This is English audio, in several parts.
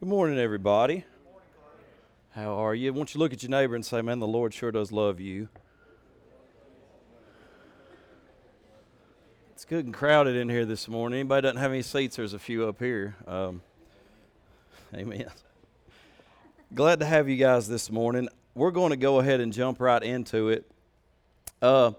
Good morning, everybody. How are you? Won't you look at your neighbor and say, Man, the Lord sure does love you. It's good and crowded in here this morning. Anybody doesn't have any seats? There's a few up here. Um, amen. Glad to have you guys this morning. We're going to go ahead and jump right into it. Uh,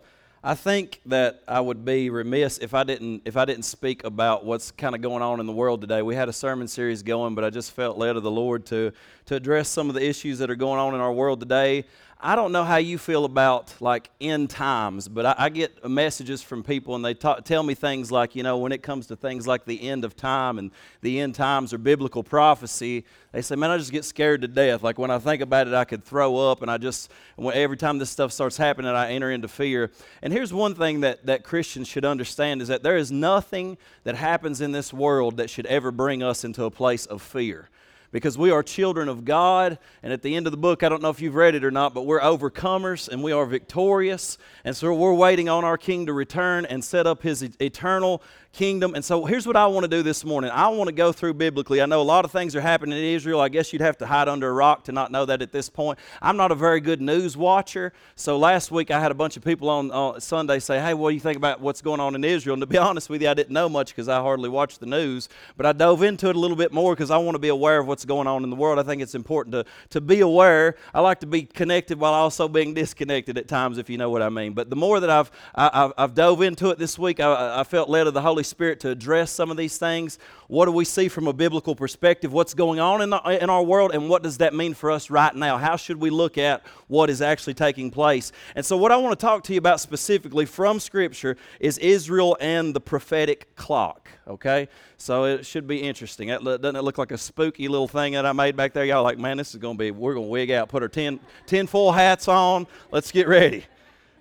I think that I would be remiss if I didn't if I didn't speak about what's kind of going on in the world today. We had a sermon series going, but I just felt led of the Lord to to address some of the issues that are going on in our world today. I don't know how you feel about like end times, but I, I get messages from people and they talk, tell me things like, you know, when it comes to things like the end of time and the end times or biblical prophecy, they say, man, I just get scared to death. Like when I think about it, I could throw up, and I just every time this stuff starts happening, I enter into fear. And here's one thing that that Christians should understand is that there is nothing that happens in this world that should ever bring us into a place of fear because we are children of God. And at the end of the book, I don't know if you've read it or not, but we're overcomers and we are victorious. And so we're waiting on our King to return and set up his eternal kingdom. And so here's what I want to do this morning. I want to go through biblically. I know a lot of things are happening in Israel. I guess you'd have to hide under a rock to not know that at this point. I'm not a very good news watcher. So last week I had a bunch of people on, Sunday say, Hey, what do you think about what's going on in Israel? And to be honest with you, I didn't know much because I hardly watch the news. But I dove into it a little bit more because I want to be aware of what's going on in the world. I think it's important to, to be aware. I like to be connected while also being disconnected at times, if you know what I mean. But the more that I've, I, have i have dove into it this week, I, I felt led of the Holy Spirit to address some of these things. What do we see from a biblical perspective? What's going on in, the, in our world, and what does that mean for us right now? How should we look at what is actually taking place? And so, what I want to talk to you about specifically from Scripture is Israel and the prophetic clock, okay? So, it should be interesting. Doesn't it look like a spooky little thing that I made back there? Y'all like, man, this is going to be, we're going to wig out, put our tin foil hats on. Let's get ready.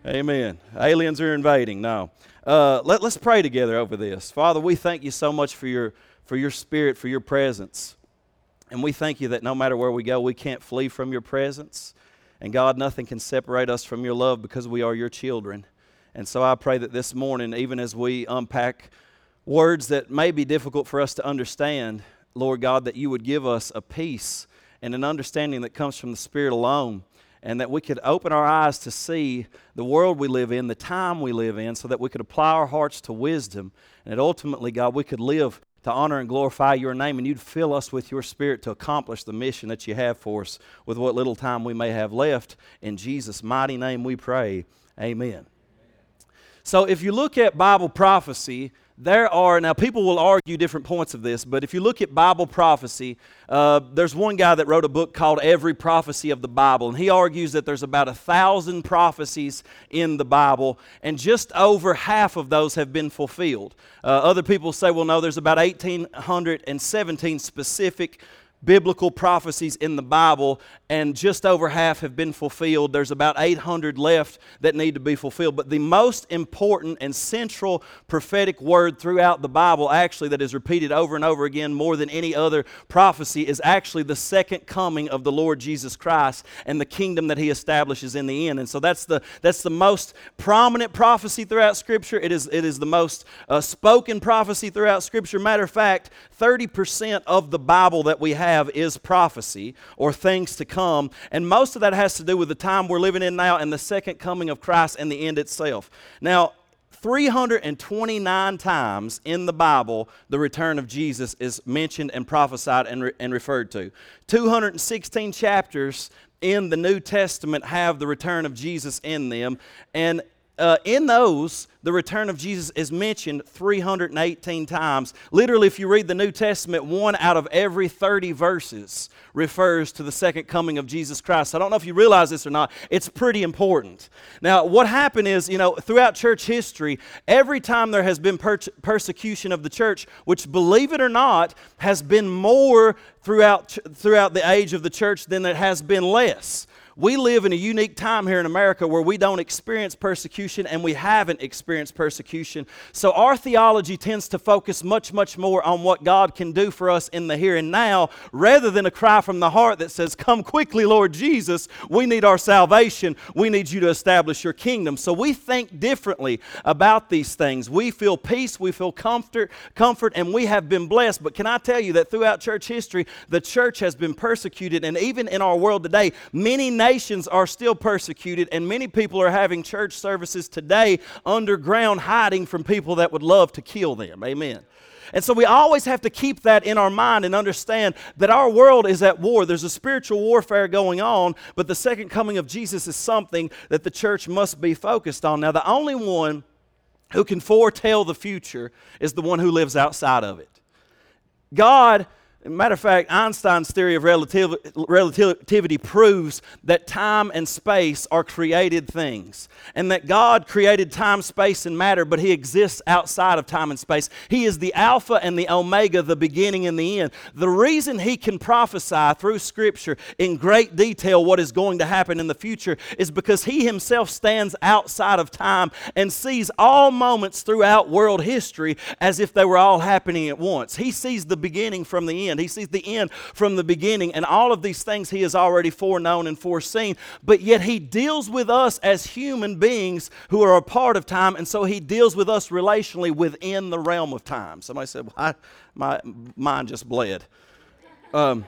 Amen. Aliens are invading. No. Uh, let, let's pray together over this. Father, we thank you so much for your, for your spirit, for your presence. And we thank you that no matter where we go, we can't flee from your presence. And God, nothing can separate us from your love because we are your children. And so I pray that this morning, even as we unpack words that may be difficult for us to understand, Lord God, that you would give us a peace and an understanding that comes from the Spirit alone and that we could open our eyes to see the world we live in, the time we live in, so that we could apply our hearts to wisdom, and that ultimately, God, we could live to honor and glorify your name, and you'd fill us with your spirit to accomplish the mission that you have for us with what little time we may have left. In Jesus' mighty name we pray. Amen. So, if you look at Bible prophecy, there are, now people will argue different points of this, but if you look at Bible prophecy, uh, there's one guy that wrote a book called Every Prophecy of the Bible, and he argues that there's about a thousand prophecies in the Bible, and just over half of those have been fulfilled. Uh, other people say, well, no, there's about 1,817 specific biblical prophecies in the Bible, and just over half have been fulfilled. There's about 800 left that need to be fulfilled. But the most important and central prophetic word throughout the Bible, actually, that is repeated over and over again more than any other prophecy, is actually the second coming of the Lord Jesus Christ and the kingdom that he establishes in the end. And so that's the, that's the most prominent prophecy throughout Scripture. It is, it is the most uh, spoken prophecy throughout Scripture. Matter of fact, 30% of the Bible that we have have is prophecy or things to come. And most of that has to do with the time we're living in now and the second coming of Christ and the end itself. Now, 329 times in the Bible, the return of Jesus is mentioned and prophesied and, re- and referred to. 216 chapters in the New Testament have the return of Jesus in them. And uh, in those, the return of Jesus is mentioned 318 times. Literally, if you read the New Testament, one out of every 30 verses refers to the second coming of Jesus Christ. I don't know if you realize this or not. It's pretty important. Now, what happened is, you know, throughout church history, every time there has been per- persecution of the church, which, believe it or not, has been more throughout, throughout the age of the church than it has been less We live in a unique time here in America where we don't experience persecution and we haven't experienced persecution. So our theology tends to focus much, much more on what God can do for us in the here and now rather than a cry from the heart that says, Come quickly, Lord Jesus. We need our salvation. We need you to establish your kingdom. So we think differently about these things. We feel peace, we feel comfort, comfort, and we have been blessed. But can I tell you that throughout church history, the church has been persecuted, and even in our world today, many nations are still persecuted, and many people are having church services today underground, hiding from people that would love to kill them. Amen. And so we always have to keep that in our mind and understand that our world is at war. There's a spiritual warfare going on, but the second coming of Jesus is something that the church must be focused on. Now, the only one who can foretell the future is the one who lives outside of it. God Matter of fact, Einstein's theory of relativ- relativity proves that time and space are created things, and that God created time, space, and matter, but He exists outside of time and space. He is the Alpha and the Omega, the beginning and the end. The reason He can prophesy through Scripture in great detail what is going to happen in the future is because He Himself stands outside of time and sees all moments throughout world history as if they were all happening at once. He sees the beginning from the end end. He sees the end from the beginning, and all of these things he has already foreknown and foreseen. But yet he deals with us as human beings who are a part of time, and so he deals with us relationally within the realm of time. Somebody said, well, I, my mind just bled. Um,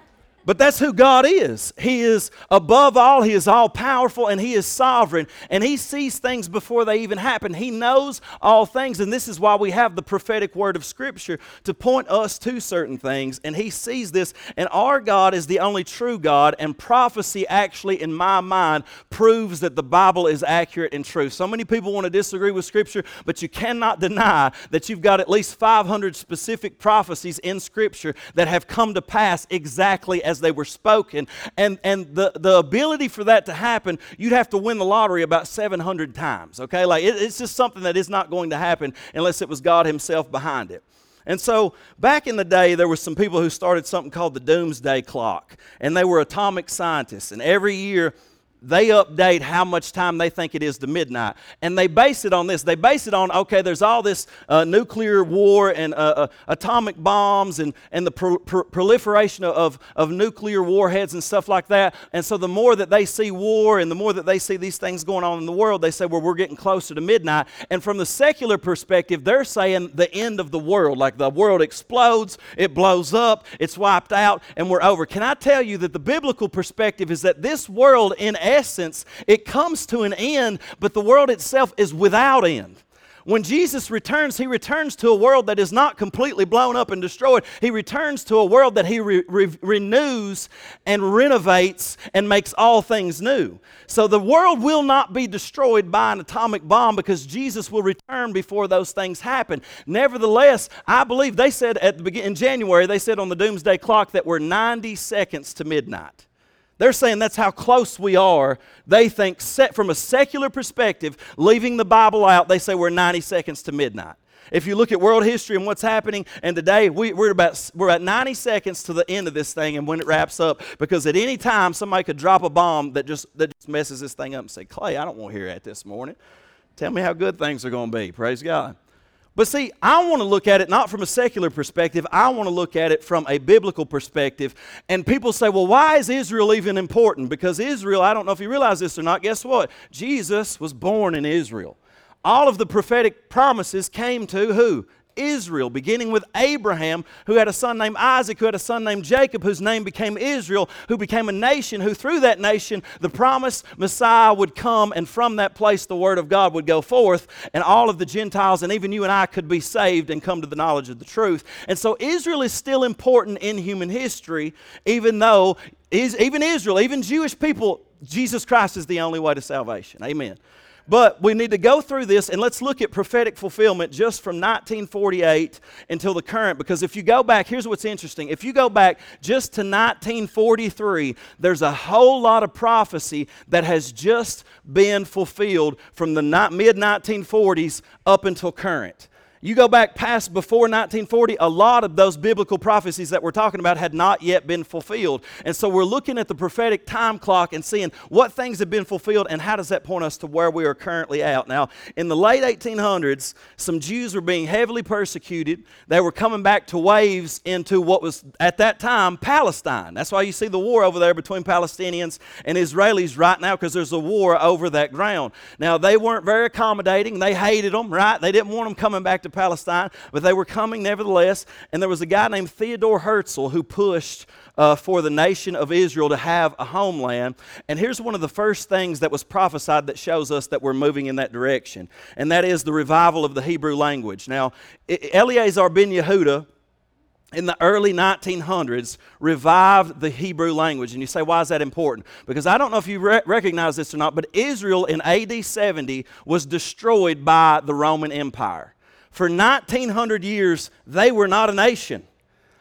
but that's who God is. He is above all, He is all powerful, and He is sovereign. And He sees things before they even happen. He knows all things. And this is why we have the prophetic word of Scripture to point us to certain things. And He sees this. And our God is the only true God. And prophecy, actually, in my mind, proves that the Bible is accurate and true. So many people want to disagree with Scripture, but you cannot deny that you've got at least 500 specific prophecies in Scripture that have come to pass exactly as as they were spoken. And, and the, the ability for that to happen, you'd have to win the lottery about 700 times, okay? Like it, it's just something that is not going to happen unless it was God Himself behind it. And so back in the day, there were some people who started something called the Doomsday Clock, and they were atomic scientists. And every year, they update how much time they think it is to midnight. And they base it on this. They base it on, okay, there's all this uh, nuclear war and uh, uh, atomic bombs and, and the pro- pro- proliferation of, of nuclear warheads and stuff like that. And so the more that they see war and the more that they see these things going on in the world, they say, well, we're getting closer to midnight. And from the secular perspective, they're saying the end of the world. Like the world explodes, it blows up, it's wiped out, and we're over. Can I tell you that the biblical perspective is that this world, in essence, it comes to an end, but the world itself is without end. When Jesus returns, he returns to a world that is not completely blown up and destroyed. He returns to a world that he re- re- renews and renovates and makes all things new. So the world will not be destroyed by an atomic bomb because Jesus will return before those things happen. Nevertheless, I believe they said at the beginning in January, they said on the doomsday clock that we're 90 seconds to midnight. They're saying that's how close we are. They think, set from a secular perspective, leaving the Bible out, they say we're 90 seconds to midnight. If you look at world history and what's happening, and today we, are about we're at 90 seconds to the end of this thing, and when it wraps up, because at any time somebody could drop a bomb that just that just messes this thing up and say, Clay, I don't want to hear that this morning. Tell me how good things are going to be. Praise God. But see, I want to look at it not from a secular perspective, I want to look at it from a biblical perspective. And people say, well, why is Israel even important? Because Israel, I don't know if you realize this or not, guess what? Jesus was born in Israel. All of the prophetic promises came to who? Israel, beginning with Abraham, who had a son named Isaac, who had a son named Jacob, whose name became Israel, who became a nation, who through that nation the promised Messiah would come, and from that place the word of God would go forth, and all of the Gentiles, and even you and I, could be saved and come to the knowledge of the truth. And so Israel is still important in human history, even though even Israel, even Jewish people, Jesus Christ is the only way to salvation. Amen. But we need to go through this and let's look at prophetic fulfillment just from 1948 until the current. Because if you go back, here's what's interesting. If you go back just to 1943, there's a whole lot of prophecy that has just been fulfilled from the mid 1940s up until current. You go back past before 1940, a lot of those biblical prophecies that we're talking about had not yet been fulfilled. And so we're looking at the prophetic time clock and seeing what things have been fulfilled and how does that point us to where we are currently at. Now, in the late 1800s, some Jews were being heavily persecuted. They were coming back to waves into what was at that time Palestine. That's why you see the war over there between Palestinians and Israelis right now because there's a war over that ground. Now, they weren't very accommodating. They hated them, right? They didn't want them coming back to Palestine, but they were coming nevertheless. And there was a guy named Theodore Herzl who pushed uh, for the nation of Israel to have a homeland. And here's one of the first things that was prophesied that shows us that we're moving in that direction, and that is the revival of the Hebrew language. Now, Eliezer ben Yehuda in the early 1900s revived the Hebrew language. And you say, why is that important? Because I don't know if you re- recognize this or not, but Israel in AD 70 was destroyed by the Roman Empire. For 1900 years, they were not a nation.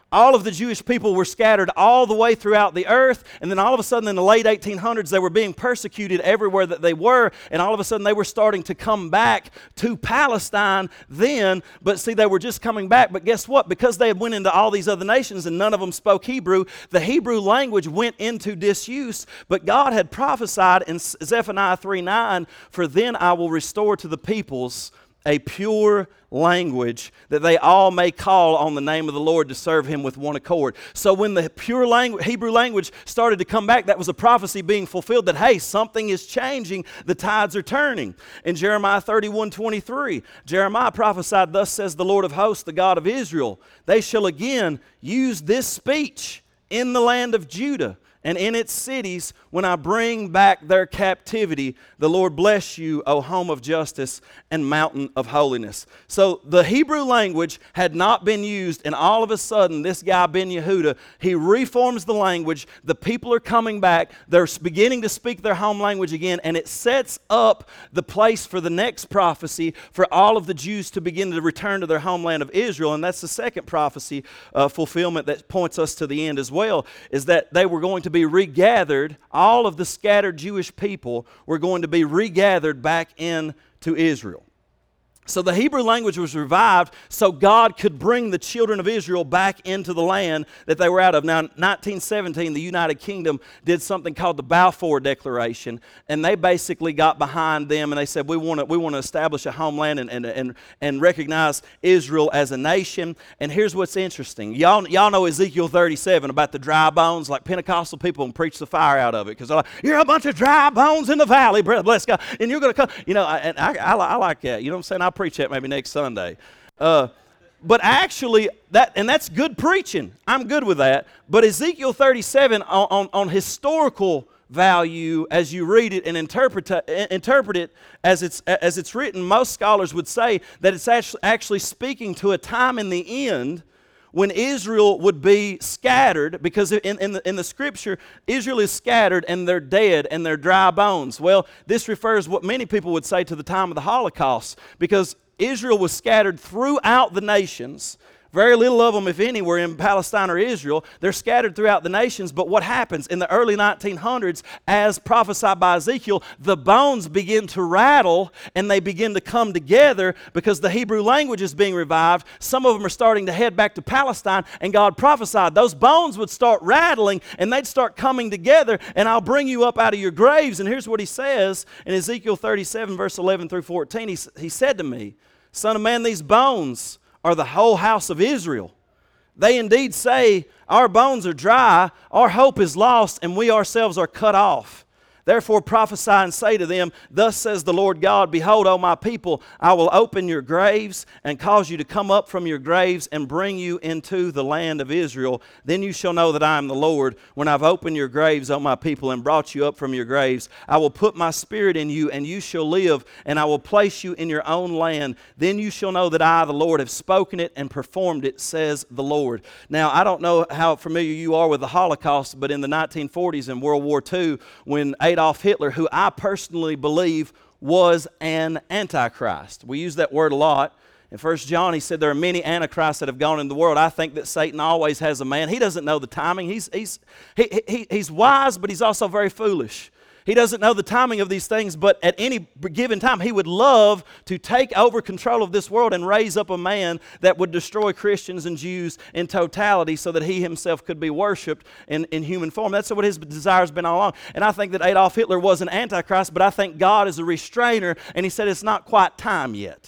All of the Jewish people were scattered all the way throughout the earth, and then all of a sudden in the late 1800s, they were being persecuted everywhere that they were, and all of a sudden they were starting to come back to Palestine then. But see, they were just coming back. But guess what? Because they had went into all these other nations and none of them spoke Hebrew, the Hebrew language went into disuse. But God had prophesied in Zephaniah 3 9, For then I will restore to the peoples a pure language that they all may call on the name of the Lord to serve him with one accord. So when the pure language, Hebrew language started to come back, that was a prophecy being fulfilled that, hey, something is changing, the tides are turning. In Jeremiah 31 23, Jeremiah prophesied, Thus says the Lord of hosts, the God of Israel, they shall again use this speech in the land of Judah and in its cities when I bring back their captivity. The Lord bless you, O home of justice and mountain of holiness. So the Hebrew language had not been used, and all of a sudden, this guy, Ben Yehuda, he reforms the language. The people are coming back. They're beginning to speak their home language again, and it sets up the place for the next prophecy for all of the Jews to begin to return to their homeland of Israel. And that's the second prophecy uh, fulfillment that points us to the end as well, is that they were going to be regathered, all of the scattered Jewish people were going to be regathered back into Israel. So the Hebrew language was revived so God could bring the children of Israel back into the land that they were out of. Now, 1917, the United Kingdom did something called the Balfour Declaration, and they basically got behind them and they said, We want to, we want to establish a homeland and, and, and, and recognize Israel as a nation. And here's what's interesting y'all, y'all know Ezekiel 37 about the dry bones, like Pentecostal people and preach the fire out of it because they're like, You're a bunch of dry bones in the valley, bless God, and you're going to come. You know, and I, I, I like that. You know what I'm saying? I preach that maybe next Sunday. Uh, but actually, that and that's good preaching. I'm good with that. But Ezekiel 37 on, on, on historical value as you read it and interpret, interpret it as it's, as it's written, most scholars would say that it's actually, actually speaking to a time in the end when Israel would be scattered, because in, in, the, in the scripture, Israel is scattered and they're dead and they're dry bones. Well, this refers what many people would say to the time of the Holocaust, because Israel was scattered throughout the nations very little of them, if any, were in Palestine or Israel. They're scattered throughout the nations. But what happens in the early 1900s, as prophesied by Ezekiel, the bones begin to rattle and they begin to come together because the Hebrew language is being revived. Some of them are starting to head back to Palestine, and God prophesied those bones would start rattling and they'd start coming together, and I'll bring you up out of your graves. And here's what he says in Ezekiel 37, verse 11 through 14. He, he said to me, Son of man, these bones are the whole house of Israel. They indeed say, Our bones are dry, our hope is lost, and we ourselves are cut off. Therefore prophesy and say to them, Thus says the Lord God, Behold, O my people, I will open your graves and cause you to come up from your graves and bring you into the land of Israel. Then you shall know that I am the Lord. When I've opened your graves, O my people, and brought you up from your graves, I will put my spirit in you, and you shall live, and I will place you in your own land. Then you shall know that I, the Lord, have spoken it and performed it, says the Lord. Now, I don't know how familiar you are with the Holocaust, but in the 1940s and World War II, when Adolf Hitler, who I personally believe was an antichrist. We use that word a lot. In 1 John, he said there are many antichrists that have gone in the world. I think that Satan always has a man. He doesn't know the timing. He's, he's, he, he, he's wise, but he's also very foolish. He doesn't know the timing of these things, but at any given time, he would love to take over control of this world and raise up a man that would destroy Christians and Jews in totality so that he himself could be worshiped in, in human form. That's what his desire has been all along. And I think that Adolf Hitler was an antichrist, but I think God is a restrainer, and he said it's not quite time yet.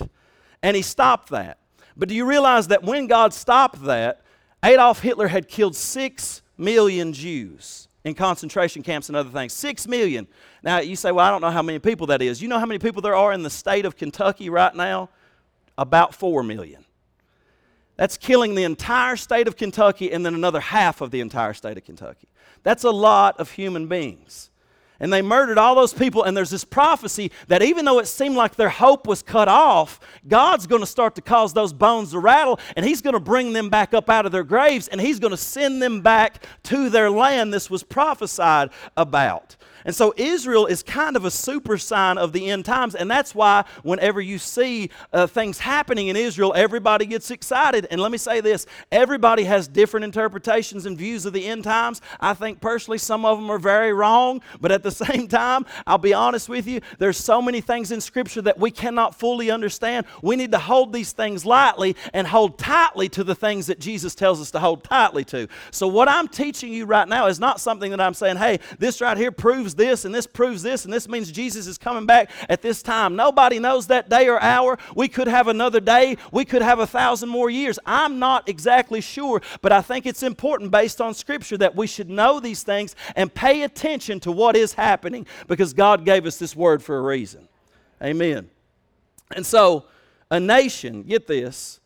And he stopped that. But do you realize that when God stopped that, Adolf Hitler had killed six million Jews? In concentration camps and other things. Six million. Now, you say, well, I don't know how many people that is. You know how many people there are in the state of Kentucky right now? About four million. That's killing the entire state of Kentucky and then another half of the entire state of Kentucky. That's a lot of human beings and they murdered all those people. And there's this prophecy that even though it seemed like their hope was cut off, God's going to start to cause those bones to rattle, and He's going to bring them back up out of their graves, and He's going to send them back to their land. This was prophesied about. And so Israel is kind of a super sign of the end times. And that's why whenever you see uh, things happening in Israel, everybody gets excited. And let me say this everybody has different interpretations and views of the end times. I think personally some of them are very wrong. But at the same time, I'll be honest with you, there's so many things in Scripture that we cannot fully understand. We need to hold these things lightly and hold tightly to the things that Jesus tells us to hold tightly to. So, what I'm teaching you right now is not something that I'm saying, hey, this right here proves this and this proves this and this means Jesus is coming back at this time. Nobody knows that day or hour. We could have another day, we could have a thousand more years. I'm not exactly sure, but I think it's important based on Scripture that we should know these things and pay attention to what is happening because God gave us this word for a reason. Amen. And so, a nation, get this,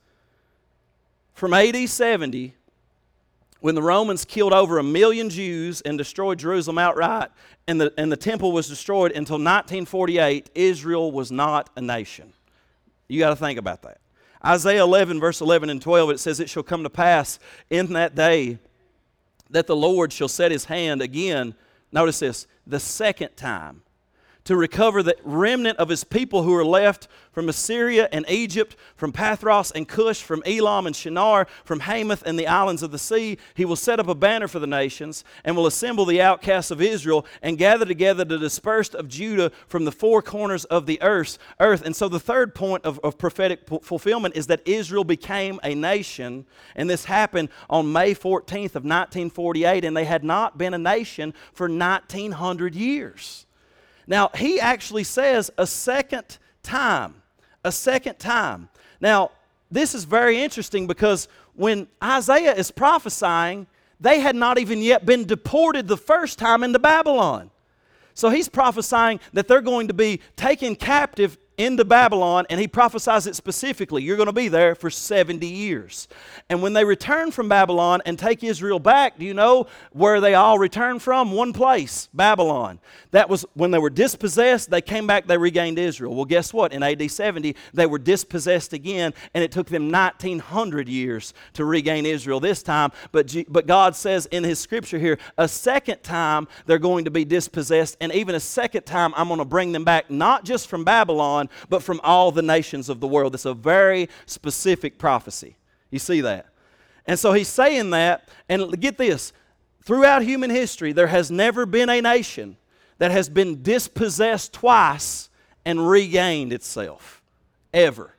from AD 70 when the Romans killed over a million Jews and destroyed Jerusalem outright, and the, and the temple was destroyed until 1948, Israel was not a nation. You got to think about that. Isaiah 11, verse 11 and 12, it says, It shall come to pass in that day that the Lord shall set his hand again, notice this, the second time to recover the remnant of his people who are left from Assyria and Egypt, from Pathros and Cush, from Elam and Shinar, from Hamath and the islands of the sea. He will set up a banner for the nations and will assemble the outcasts of Israel and gather together the dispersed of Judah from the four corners of the earth. earth. And so the third point of, of prophetic fulfillment is that Israel became a nation, and this happened on May 14th of 1948, and they had not been a nation for 1900 years. Now, he actually says a second time. A second time. Now, this is very interesting because when Isaiah is prophesying, they had not even yet been deported the first time into Babylon. So he's prophesying that they're going to be taken captive into Babylon, and he prophesies it specifically. You're going to be there for 70 years. And when they return from Babylon and take Israel back, do you know where they all return from? One place, Babylon. That was when they were dispossessed, they came back, they regained Israel. Well, guess what? In AD 70, they were dispossessed again, and it took them 1900 years to regain Israel this time. But, G- but God says in His scripture here, a second time they're going to be dispossessed, and even a second time I'm going to bring them back, not just from Babylon, but from all the nations of the world. It's a very specific prophecy. You see that? And so he's saying that, and get this throughout human history, there has never been a nation that has been dispossessed twice and regained itself. Ever.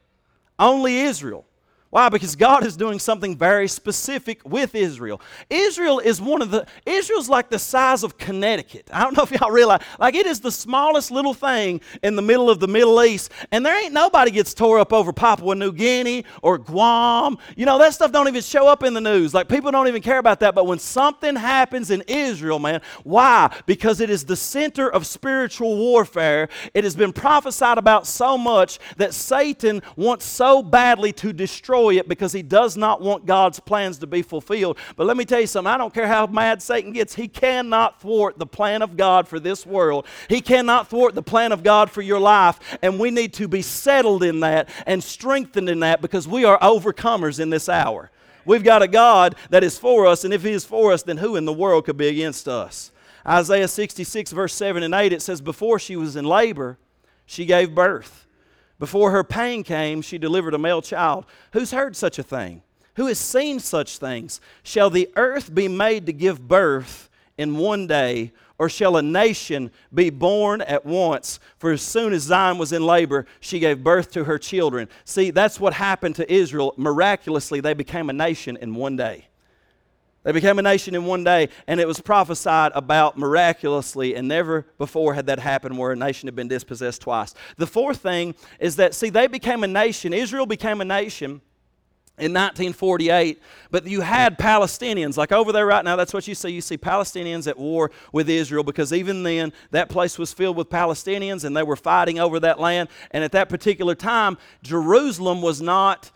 Only Israel. Why? Because God is doing something very specific with Israel. Israel is one of the, Israel's like the size of Connecticut. I don't know if y'all realize, like it is the smallest little thing in the middle of the Middle East, and there ain't nobody gets tore up over Papua New Guinea or Guam. You know, that stuff don't even show up in the news. Like people don't even care about that. But when something happens in Israel, man, why? Because it is the center of spiritual warfare. It has been prophesied about so much that Satan wants so badly to destroy destroy it because he does not want God's plans to be fulfilled. But let me tell you something I don't care how mad Satan gets, he cannot thwart the plan of God for this world. He cannot thwart the plan of God for your life. And we need to be settled in that and strengthened in that because we are overcomers in this hour. We've got a God that is for us, and if He is for us, then who in the world could be against us? Isaiah 66, verse 7 and 8, it says, Before she was in labor, she gave birth. Before her pain came, she delivered a male child. Who's heard such a thing? Who has seen such things? Shall the earth be made to give birth in one day, or shall a nation be born at once? For as soon as Zion was in labor, she gave birth to her children. See, that's what happened to Israel. Miraculously, they became a nation in one day. They became a nation in one day, and it was prophesied about miraculously, and never before had that happened where a nation had been dispossessed twice. The fourth thing is that, see, they became a nation, Israel became a nation in 1948, but you had Palestinians. Like over there right now, that's what you see. You see Palestinians at war with Israel because even then, that place was filled with Palestinians and they were fighting over that land. And at that particular time, Jerusalem was not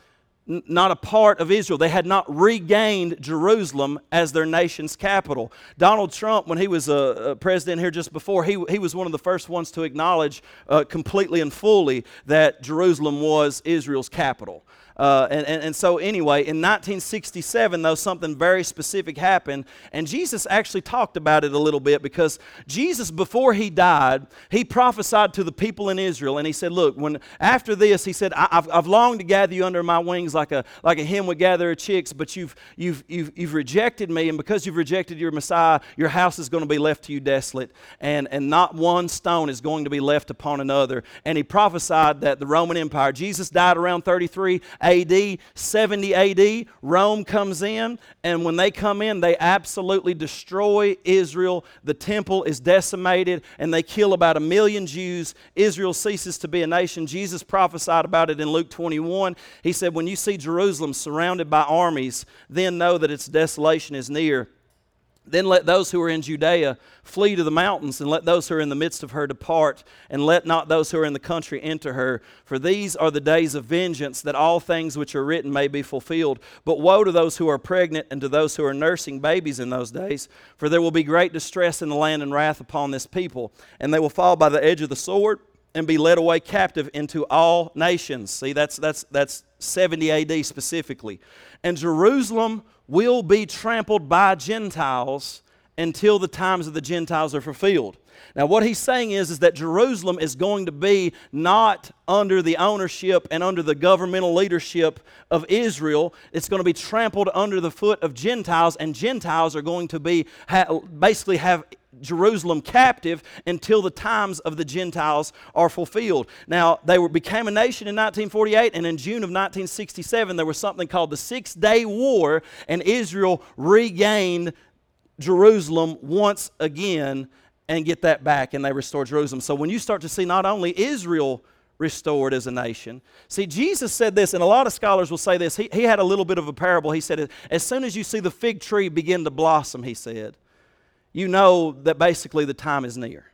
not a part of Israel. They had not regained Jerusalem as their nation's capital. Donald Trump, when he was a, a president here just before, he, he was one of the first ones to acknowledge uh, completely and fully that Jerusalem was Israel's capital. Uh, and, and, and so, anyway, in 1967, though, something very specific happened. And Jesus actually talked about it a little bit because Jesus, before he died, he prophesied to the people in Israel. And he said, Look, when after this, he said, I've, I've longed to gather you under my wings like a, like a hen would gather her chicks, but you've, you've, you've, you've rejected me. And because you've rejected your Messiah, your house is going to be left to you desolate. And, and not one stone is going to be left upon another. And he prophesied that the Roman Empire, Jesus died around 33 AD, 70 AD, Rome comes in, and when they come in, they absolutely destroy Israel. The temple is decimated, and they kill about a million Jews. Israel ceases to be a nation. Jesus prophesied about it in Luke 21. He said, When you see Jerusalem surrounded by armies, then know that its desolation is near. Then let those who are in Judea flee to the mountains, and let those who are in the midst of her depart, and let not those who are in the country enter her. For these are the days of vengeance, that all things which are written may be fulfilled. But woe to those who are pregnant, and to those who are nursing babies in those days, for there will be great distress in the land and wrath upon this people, and they will fall by the edge of the sword and be led away captive into all nations. See, that's, that's, that's 70 AD specifically. And Jerusalem will be trampled by Gentiles until the times of the Gentiles are fulfilled. Now, what he's saying is, is that Jerusalem is going to be not under the ownership and under the governmental leadership of Israel. It's going to be trampled under the foot of Gentiles, and Gentiles are going to be ha- basically have Jerusalem captive until the times of the Gentiles are fulfilled. Now, they were, became a nation in 1948, and in June of 1967, there was something called the Six Day War, and Israel regained Jerusalem once again and get that back, and they restored Jerusalem. So when you start to see not only Israel restored as a nation. See, Jesus said this, and a lot of scholars will say this. He, he had a little bit of a parable. He said, As soon as you see the fig tree begin to blossom, he said, you know that basically the time is near.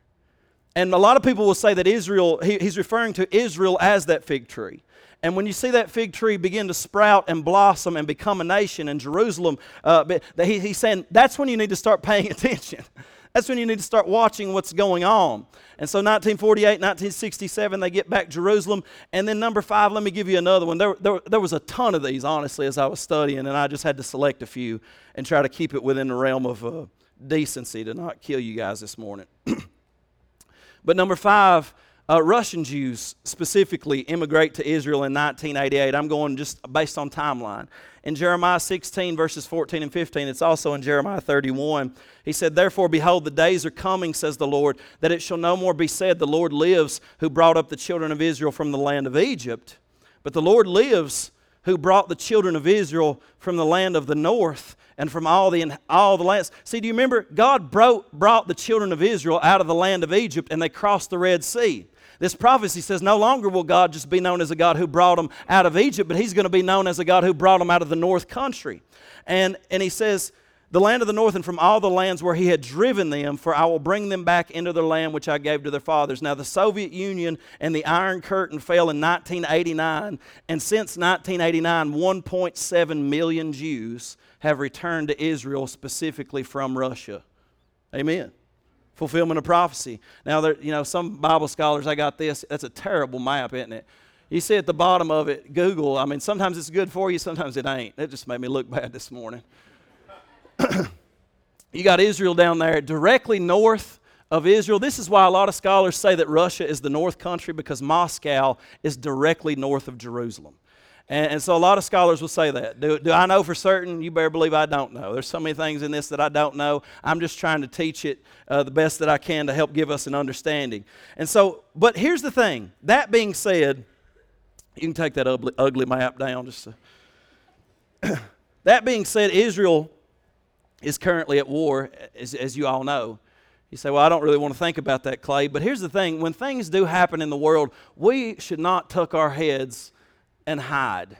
And a lot of people will say that Israel, he, he's referring to Israel as that fig tree. And when you see that fig tree begin to sprout and blossom and become a nation in Jerusalem, uh, he, he's saying that's when you need to start paying attention. That's when you need to start watching what's going on. And so 1948, 1967, they get back Jerusalem. And then number five, let me give you another one. There, there, there was a ton of these, honestly, as I was studying, and I just had to select a few and try to keep it within the realm of uh, decency to not kill you guys this morning. but number five, uh, Russian Jews specifically immigrate to Israel in 1988. I'm going just based on timeline. In Jeremiah 16, verses 14 and 15, it's also in Jeremiah 31. He said, Therefore, behold, the days are coming, says the Lord, that it shall no more be said, The Lord lives, who brought up the children of Israel from the land of Egypt. But the Lord lives, who brought the children of Israel from the land of the north and from all the, all the lands. See, do you remember? God brought, brought the children of Israel out of the land of Egypt and they crossed the Red Sea. This prophecy says no longer will God just be known as a God who brought them out of Egypt, but he's going to be known as a God who brought them out of the north country. And, and he says, the land of the north and from all the lands where he had driven them, for I will bring them back into their land which I gave to their fathers. Now, the Soviet Union and the Iron Curtain fell in 1989, and since 1989, 1.7 million Jews have returned to Israel specifically from Russia. Amen fulfillment of prophecy. Now, there, you know, some Bible scholars, I got this. That's a terrible map, isn't it? You see at the bottom of it, Google. I mean, sometimes it's good for you, sometimes it ain't. That just made me look bad this morning. you got Israel down there directly north of Israel. This is why a lot of scholars say that Russia is the north country because Moscow is directly north of Jerusalem. And, and, so a lot of scholars will say that. Do, do I know for certain? You better believe I don't know. There's so many things in this that I don't know. I'm just trying to teach it uh, the best that I can to help give us an understanding. And so, but here's the thing. That being said, you can take that ugly, ugly map down just to, that being said, Israel is currently at war, as, as you all know. You say, Well, I don't really want to think about that, Clay. But here's the thing when things do happen in the world, we should not tuck our heads and hide.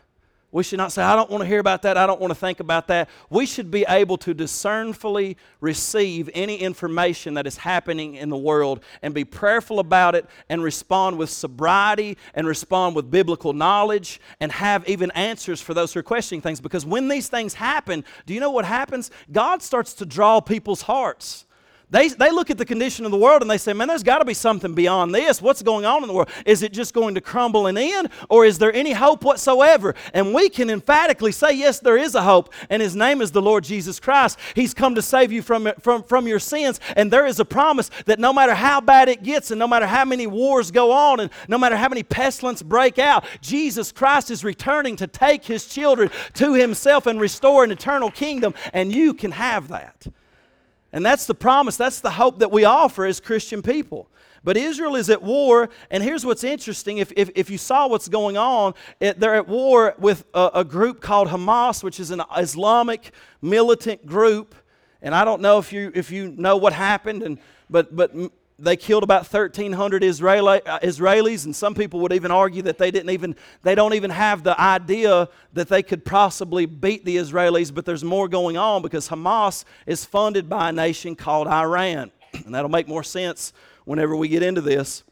We should not say, I don't want to hear about that. I don't want to think about that. We should be able to discernfully receive any information that is happening in the world and be prayerful about it and respond with sobriety and respond with biblical knowledge and have even answers for those who are questioning things. Because when these things happen, do you know what happens? God starts to draw people's hearts. They, they look at the condition of the world and they say, man, there's got to be something beyond this. What's going on in the world? Is it just going to crumble and end, or is there any hope whatsoever? And we can emphatically say, yes, there is a hope, and His name is the Lord Jesus Christ. He's come to save you from, from, from your sins, and there is a promise that no matter how bad it gets, and no matter how many wars go on, and no matter how many pestilence break out, Jesus Christ is returning to take His children to Himself and restore an eternal kingdom, and you can have that. And that's the promise, that's the hope that we offer as Christian people. But Israel is at war, and here's what's interesting. If, if, if you saw what's going on, it, they're at war with a, a, group called Hamas, which is an Islamic militant group. And I don't know if you, if you know what happened, and, but, but they killed about 1,300 Israeli, uh, Israelis, and some people would even argue that they didn't even they don't even have the idea that they could possibly beat the Israelis. But there's more going on because Hamas is funded by a nation called Iran, and that'll make more sense whenever we get into this.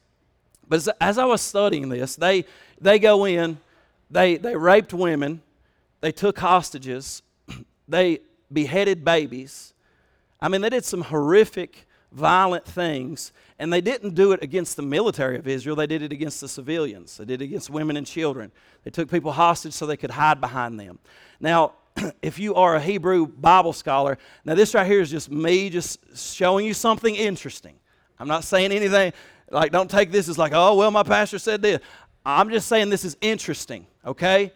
But as, as I was studying this, they they go in, they they raped women, they took hostages, they beheaded babies. I mean, they did some horrific violent things. And they didn't do it against the military of Israel, they did it against the civilians. They did it against women and children. They took people hostage so they could hide behind them. Now, if you are a Hebrew Bible scholar, now this right here is just me just showing you something interesting. I'm not saying anything, like, don't take this as like, oh, well, my pastor said this. I'm just saying this is interesting, okay?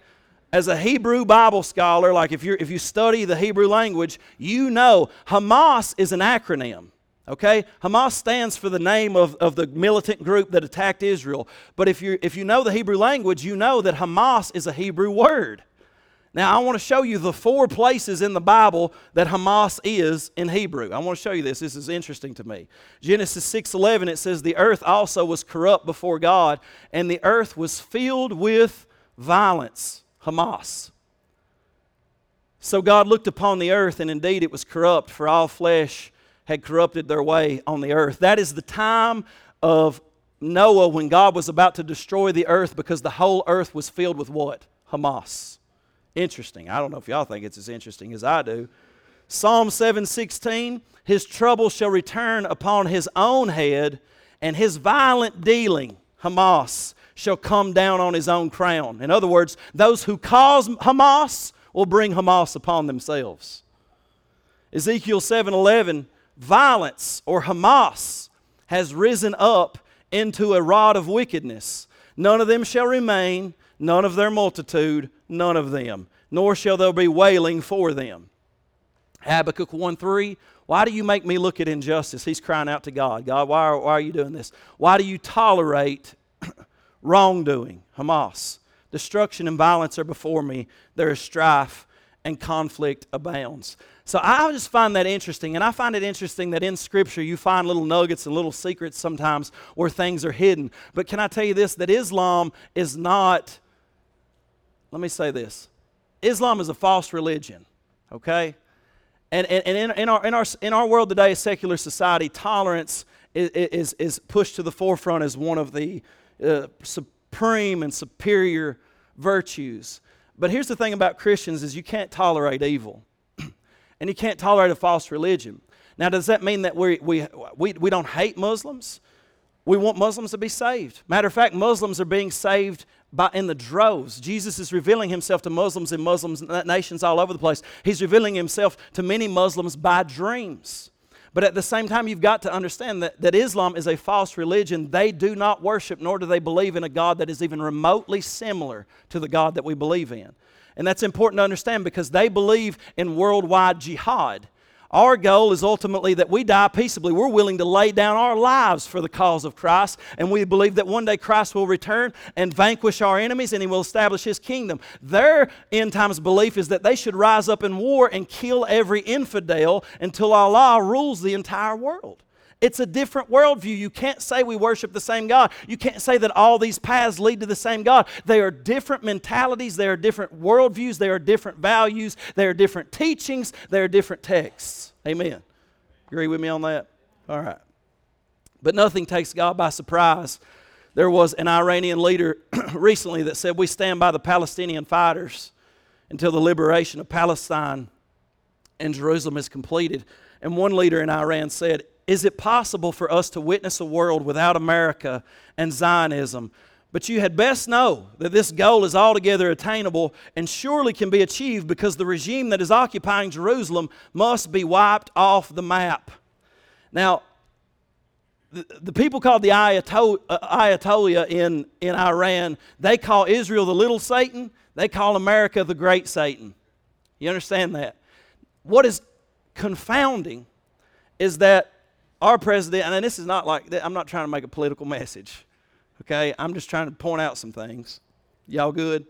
as a Hebrew Bible scholar, like if, you if you study the Hebrew language, you know Hamas is an acronym. Okay? Hamas stands for the name of, of the militant group that attacked Israel. But if you, if you know the Hebrew language, you know that Hamas is a Hebrew word. Now, I want to show you the four places in the Bible that Hamas is in Hebrew. I want to show you this. This is interesting to me. Genesis 6:11 it says the earth also was corrupt before God, and the earth was filled with violence. Hamas. So God looked upon the earth, and indeed it was corrupt, for all flesh had corrupted their way on the earth. That is the time of Noah when God was about to destroy the earth because the whole earth was filled with what? Hamas. Interesting. I don't know if y'all think it's as interesting as I do. Psalm 7:16, his trouble shall return upon his own head, and his violent dealing, Hamas, shall come down on his own crown. In other words, those who cause Hamas will bring Hamas upon themselves. Ezekiel 7:11 violence or Hamas has risen up into a rod of wickedness. None of them shall remain, none of their multitude, none of them, nor shall there be wailing for them. Habakkuk 1 3, why do you make me look at injustice? He's crying out to God. God, why are, why are you doing this? Why do you tolerate wrongdoing? Hamas. Destruction and violence are before me. There is strife and conflict abounds. So I just find that interesting. And I find it interesting that in Scripture you find little nuggets and little secrets sometimes where things are hidden. But can I tell you this that Islam is not, let me say this Islam is a false religion, okay? And, and, and in, in, our, in, our, in our world today, a secular society, tolerance is, is, is pushed to the forefront as one of the uh, supreme and superior virtues. But here's the thing about Christians is you can't tolerate evil and you can't tolerate a false religion. Now, does that mean that we, we, we, we don't hate Muslims? We want Muslims to be saved. Matter of fact, Muslims are being saved by, in the droves. Jesus is revealing himself to Muslims in Muslims nations all over the place. He's revealing himself to many Muslims by dreams. But at the same time, you've got to understand that, that Islam is a false religion. They do not worship, nor do they believe in a God that is even remotely similar to the God that we believe in. And that's important to understand because they believe in worldwide jihad. Our goal is ultimately that we die peaceably. We're willing to lay down our lives for the cause of Christ, and we believe that one day Christ will return and vanquish our enemies and he will establish his kingdom. Their end times belief is that they should rise up in war and kill every infidel until Allah rules the entire world. It's a different worldview. You can't say we worship the same God. You can't say that all these paths lead to the same God. They are different mentalities, they are different worldviews, they are different values, they are different teachings, they are different texts. Amen. Agree with me on that? All right. But nothing takes God by surprise. There was an Iranian leader recently that said, We stand by the Palestinian fighters until the liberation of Palestine and Jerusalem is completed. And one leader in Iran said, is it possible for us to witness a world without America and Zionism? But you had best know that this goal is altogether attainable and surely can be achieved because the regime that is occupying Jerusalem must be wiped off the map. Now, the, the people called the uh, Ayatollah in, in Iran, they call Israel the little Satan, they call America the great Satan. You understand that? What is confounding is that our president, and this is not like, I'm not trying to make a political message, okay? I'm just trying to point out some things. Y'all good?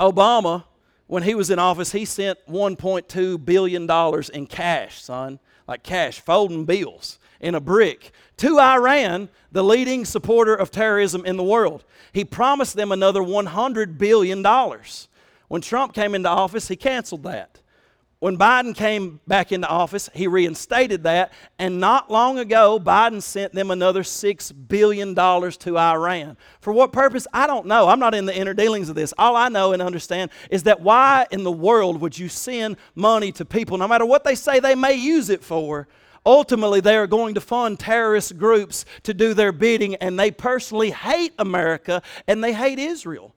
Obama, when he was in office, he sent $1.2 billion in cash, son, like cash, folding bills in a brick to Iran, the leading supporter of terrorism in the world. He promised them another $100 billion. When Trump came into office, he canceled that. When Biden came back into office, he reinstated that, and not long ago, Biden sent them another $6 billion to Iran. For what purpose? I don't know. I'm not in the inner dealings of this. All I know and understand is that why in the world would you send money to people, no matter what they say they may use it for? Ultimately, they are going to fund terrorist groups to do their bidding, and they personally hate America and they hate Israel.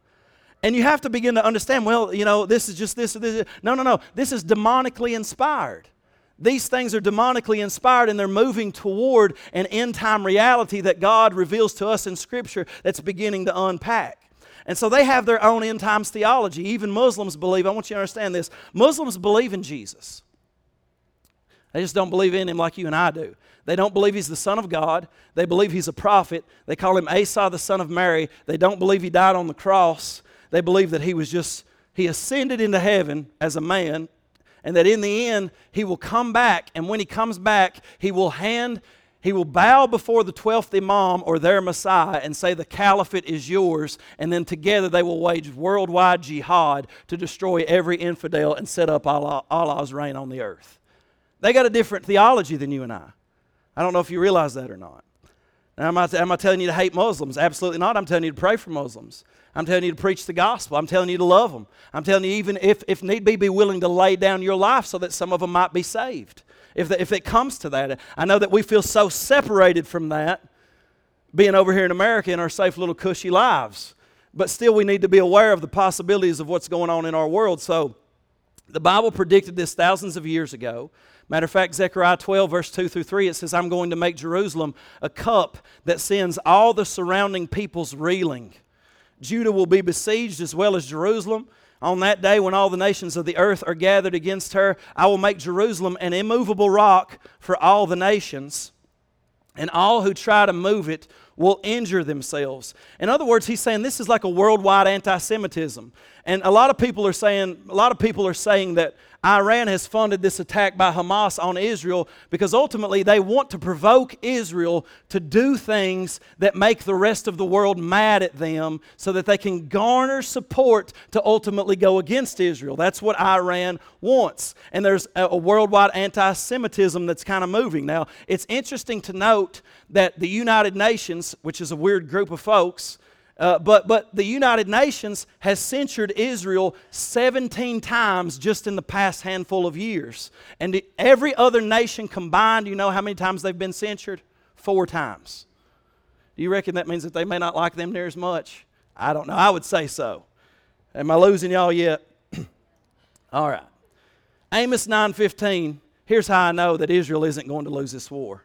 And you have to begin to understand, well, you know, this is just this, this. No, no, no. This is demonically inspired. These things are demonically inspired and they're moving toward an end time reality that God reveals to us in Scripture that's beginning to unpack. And so they have their own end times theology. Even Muslims believe, I want you to understand this Muslims believe in Jesus. They just don't believe in him like you and I do. They don't believe he's the Son of God. They believe he's a prophet. They call him Isa, the son of Mary. They don't believe he died on the cross. They believe that he was just, he ascended into heaven as a man, and that in the end, he will come back. And when he comes back, he will hand, he will bow before the 12th Imam or their Messiah and say, The caliphate is yours. And then together they will wage worldwide jihad to destroy every infidel and set up Allah, Allah's reign on the earth. They got a different theology than you and I. I don't know if you realize that or not. Now, am I, am I telling you to hate Muslims? Absolutely not. I'm telling you to pray for Muslims. I'm telling you to preach the gospel. I'm telling you to love them. I'm telling you, even if, if need be, be willing to lay down your life so that some of them might be saved. If, the, if it comes to that, I know that we feel so separated from that, being over here in America in our safe little cushy lives. But still, we need to be aware of the possibilities of what's going on in our world. So, the Bible predicted this thousands of years ago. Matter of fact, Zechariah 12, verse 2 through 3, it says, I'm going to make Jerusalem a cup that sends all the surrounding peoples reeling. Judah will be besieged as well as Jerusalem. On that day, when all the nations of the earth are gathered against her, I will make Jerusalem an immovable rock for all the nations, and all who try to move it will injure themselves. In other words, he's saying this is like a worldwide anti Semitism. And a lot of people are saying, a lot of people are saying that Iran has funded this attack by Hamas on Israel because ultimately they want to provoke Israel to do things that make the rest of the world mad at them so that they can garner support to ultimately go against Israel. That's what Iran wants. And there's a, worldwide anti Semitism that's kind of moving. Now, it's interesting to note that the United Nations, which is a weird group of folks, uh, but, but the United Nations has censured Israel 17 times just in the past handful of years. And every other nation combined, you know how many times they've been censured? Four times. Do you reckon that means that they may not like them near as much? I don't know. I would say so. Am I losing y'all yet? All right. Amos 9:15 Here's how I know that Israel isn't going to lose this war.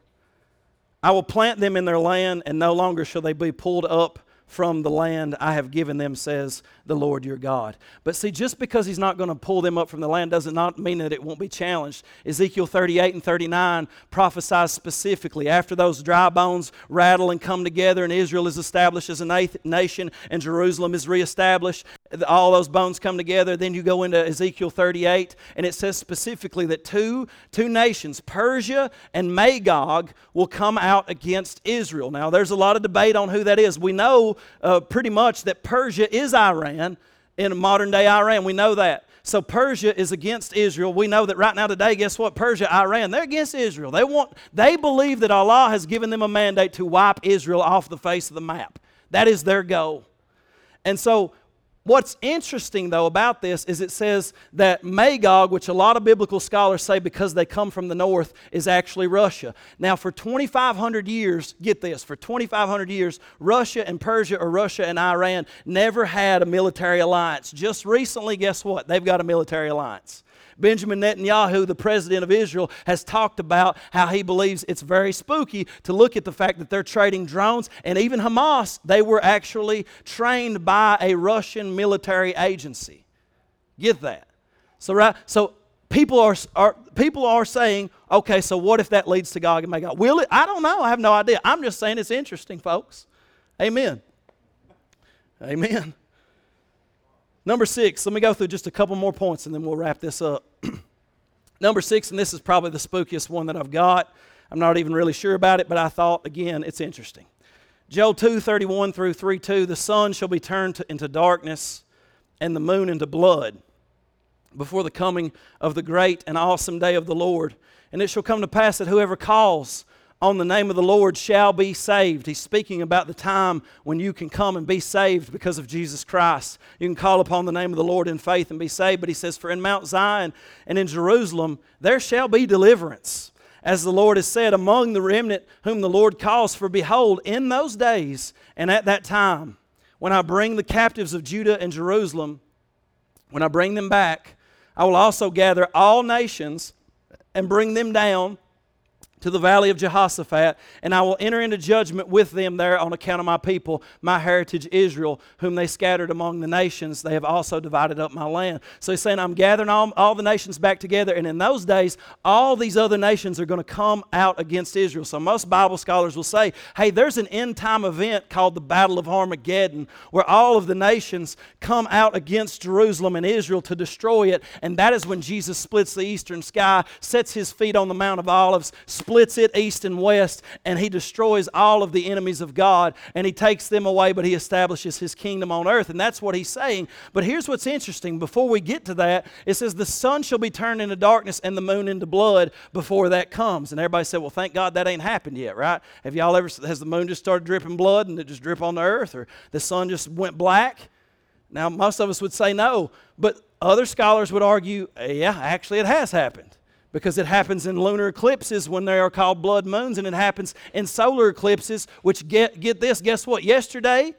I will plant them in their land, and no longer shall they be pulled up from the land I have given them, says the Lord your God. But see, just because he's not going to pull them up from the land does not mean that it won't be challenged. Ezekiel 38 and 39 prophesies specifically after those dry bones rattle and come together, and Israel is established as a nation, and Jerusalem is reestablished. All those bones come together. Then you go into Ezekiel 38, and it says specifically that two, two nations, Persia and Magog, will come out against Israel. Now, there's a lot of debate on who that is. We know uh, pretty much that Persia is Iran in modern day Iran. We know that. So Persia is against Israel. We know that right now today, guess what? Persia, Iran, they're against Israel. They want they believe that Allah has given them a mandate to wipe Israel off the face of the map. That is their goal. And so What's interesting, though, about this is it says that Magog, which a lot of biblical scholars say because they come from the north, is actually Russia. Now, for 2,500 years, get this, for 2,500 years, Russia and Persia or Russia and Iran never had a military alliance. Just recently, guess what? They've got a military alliance. Benjamin Netanyahu, the president of Israel, has talked about how he believes it's very spooky to look at the fact that they're trading drones. And even Hamas, they were actually trained by a Russian military agency. Get that? So, right, so people are, are people are saying, okay, so what if that leads to Gog and Magog? Will it? I don't know. I have no idea. I'm just saying it's interesting, folks. Amen. Amen. Number six, let me go through just a couple more points and then we'll wrap this up. Number six, and this is probably the spookiest one that I've got. I'm not even really sure about it, but I thought, again, it's interesting. Joel 2 31 through 3 2 The sun shall be turned to, into darkness and the moon into blood before the coming of the great and awesome day of the Lord. And it shall come to pass that whoever calls on the name of the Lord shall be saved. He's speaking about the time when you can come and be saved because of Jesus Christ. You can call upon the name of the Lord in faith and be saved. But he says, For in Mount Zion and in Jerusalem there shall be deliverance. As the Lord has said, among the remnant whom the Lord calls, for behold, in those days and at that time, when I bring the captives of Judah and Jerusalem, when I bring them back, I will also gather all nations and bring them down to the valley of Jehoshaphat, and I will enter into judgment with them there on account of my people, my heritage Israel, whom they scattered among the nations. They have also divided up my land. So he's saying, I'm gathering all, all the nations back together, and in those days, all these other nations are going to come out against Israel. So most Bible scholars will say, hey, there's an end time event called the Battle of Armageddon, where all of the nations come out against Jerusalem and Israel to destroy it, and that is when Jesus splits the eastern sky, sets his feet on the Mount of Olives, splits it east and west, and he destroys all of the enemies of God, and he takes them away, but he establishes his kingdom on earth. And that's what he's saying. But here's what's interesting. Before we get to that, it says, The sun shall be turned into darkness and the moon into blood before that comes. And everybody said, Well, thank God that ain't happened yet, right? Have y'all ever, has the moon just started dripping blood and it just drip on the earth, or the sun just went black? Now, most of us would say no, but other scholars would argue, yeah, actually it has happened because it happens in lunar eclipses when they are called blood moons, and it happens in solar eclipses, which get, get this, guess what? Yesterday,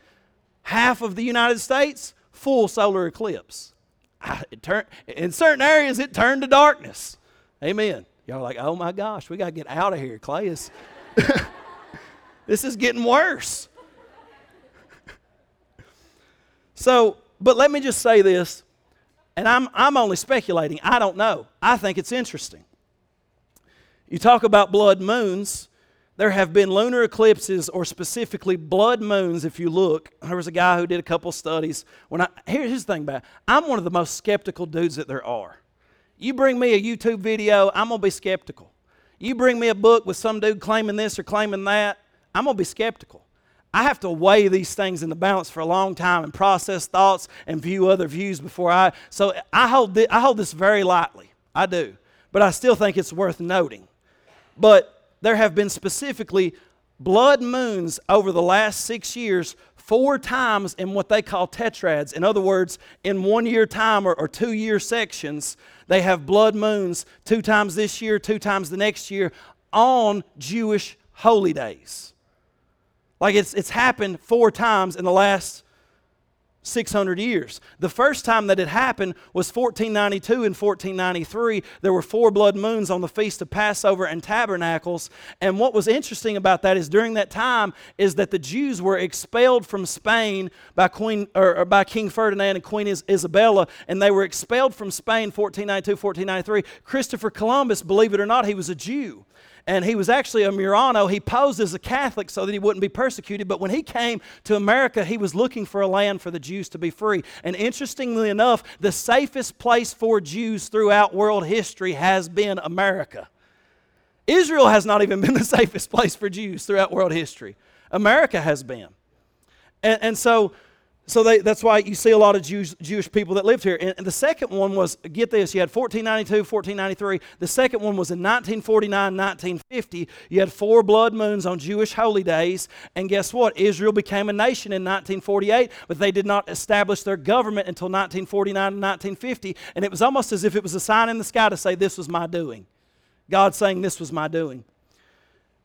half of the United States, full solar eclipse. It turned, in certain areas, it turned to darkness. Amen. Y'all are like, oh my gosh, we got to get out of here, Clay. Is this is getting worse. so, but let me just say this, and I'm, I'm only speculating. I don't know. I think it's interesting. You talk about blood moons. There have been lunar eclipses, or specifically blood moons. If you look, there was a guy who did a couple studies. When I here's the thing about it. I'm one of the most skeptical dudes that there are. You bring me a YouTube video, I'm gonna be skeptical. You bring me a book with some dude claiming this or claiming that, I'm gonna be skeptical. I have to weigh these things in the balance for a long time and process thoughts and view other views before I. So I hold this, I hold this very lightly. I do, but I still think it's worth noting. But there have been specifically blood moons over the last six years four times in what they call tetrads. In other words, in one year time or, or, two year sections, they have blood moons two times this year, two times the next year on Jewish holy days. Like it's, it's happened four times in the last 600 years. The first time that it happened was 1492 and 1493. There were four blood moons on the feast of Passover and Tabernacles. And what was interesting about that is during that time is that the Jews were expelled from Spain by Queen or, or by King Ferdinand and Queen Isabella, and they were expelled from Spain 1492 1493. Christopher Columbus, believe it or not, he was a Jew and he was actually a Marrano. He posed as a Catholic so that he wouldn't be persecuted. But when he came to America, he was looking for a land for the Jews to be free. And interestingly enough, the safest place for Jews throughout world history has been America. Israel has not even been the safest place for Jews throughout world history. America has been. And, and so so they, that's why you see a lot of Jews, Jewish people that lived here. And, the second one was, get this, you had 1492, 1493. The second one was in 1949, 1950. You had four blood moons on Jewish holy days. And guess what? Israel became a nation in 1948, but they did not establish their government until 1949 and 1950. And it was almost as if it was a sign in the sky to say, this was my doing. God saying, this was my doing.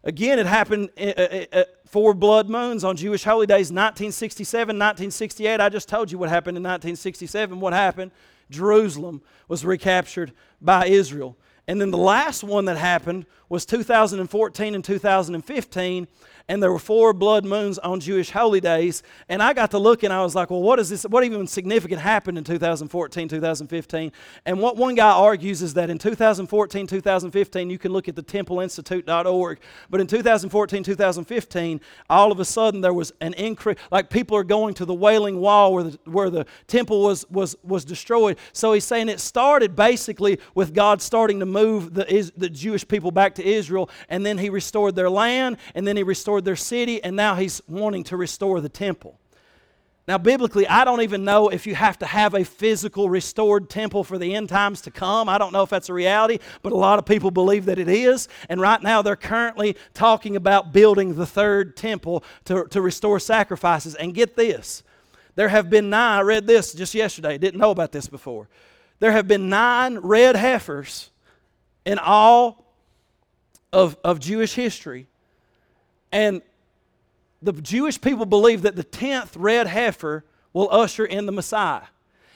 Again, it happened uh, uh, uh, four blood moons on Jewish holy days, 1967, 1968. I just told you what happened in 1967. What happened? Jerusalem was recaptured by Israel. And then the last one that happened was 2014 and 2015 and there were four blood moons on Jewish holy days. And I got to look and I was like, well, what is this? What even significant happened in 2014, 2015? And what one guy argues is that in 2014, 2015, you can look at the templeinstitute.org, but in 2014, 2015, all of a sudden there was an increase, like people are going to the Wailing Wall where the, where the temple was, was, was destroyed. So he's saying it started basically with God starting to move the, the Jewish people back to Israel, and then he restored their land, and then he restored restored their city, and now he's wanting to restore the temple. Now, biblically, I don't even know if you have to have a physical restored temple for the end times to come. I don't know if that's a reality, but a lot of people believe that it is. And right now, they're currently talking about building the third temple to, to restore sacrifices. And get this there have been nine, I read this just yesterday, didn't know about this before. There have been nine red heifers in all of, of Jewish history and the Jewish people believe that the 10th red heifer will usher in the Messiah.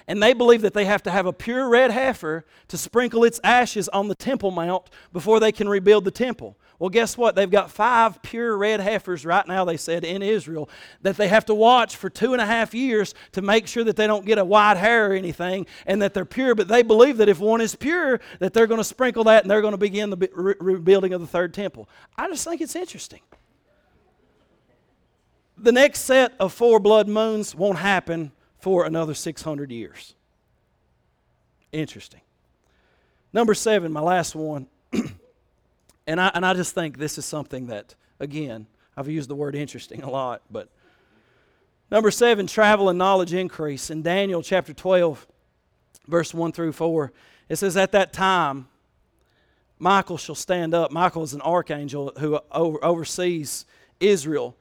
And they believe that they have to have a pure red heifer to sprinkle its ashes on the Temple Mount before they can rebuild the temple. Well, guess what? They've got five pure red heifers right now, they said, in Israel that they have to watch for two and a half years to make sure that they don't get a white hair or anything and that they're pure. But they believe that if one is pure, that they're going to sprinkle that and they're going to begin the re- rebuilding of the third temple. I just think it's interesting the next set of four blood moons won't happen for another 600 years. Interesting. Number seven, my last one. and, I, and I just think this is something that, again, I've used the word interesting a lot, but number seven, travel and knowledge increase. In Daniel chapter 12, verse 1 through 4, it says, At that time, Michael shall stand up. Michael is an archangel who oversees Israel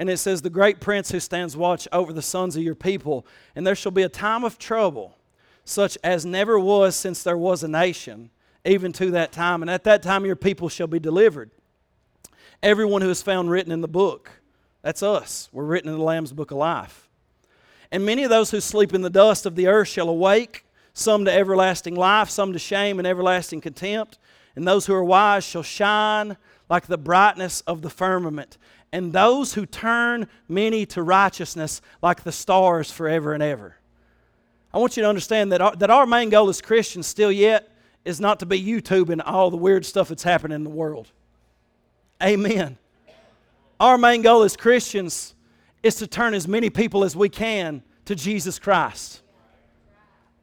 and it says, The great prince who stands watch over the sons of your people, and there shall be a time of trouble, such as never was since there was a nation, even to that time. And at that time your people shall be delivered. Everyone who is found written in the book, that's us. We're written in the Lamb's book of life. And many of those who sleep in the dust of the earth shall awake, some to everlasting life, some to shame and everlasting contempt. And those who are wise shall shine like the brightness of the firmament and those who turn many to righteousness like the stars forever and ever. I want you to understand that our, that our main goal as Christians still yet is not to be YouTubing all the weird stuff that's happening in the world. Amen. Our main goal as Christians is to turn as many people as we can to Jesus Christ.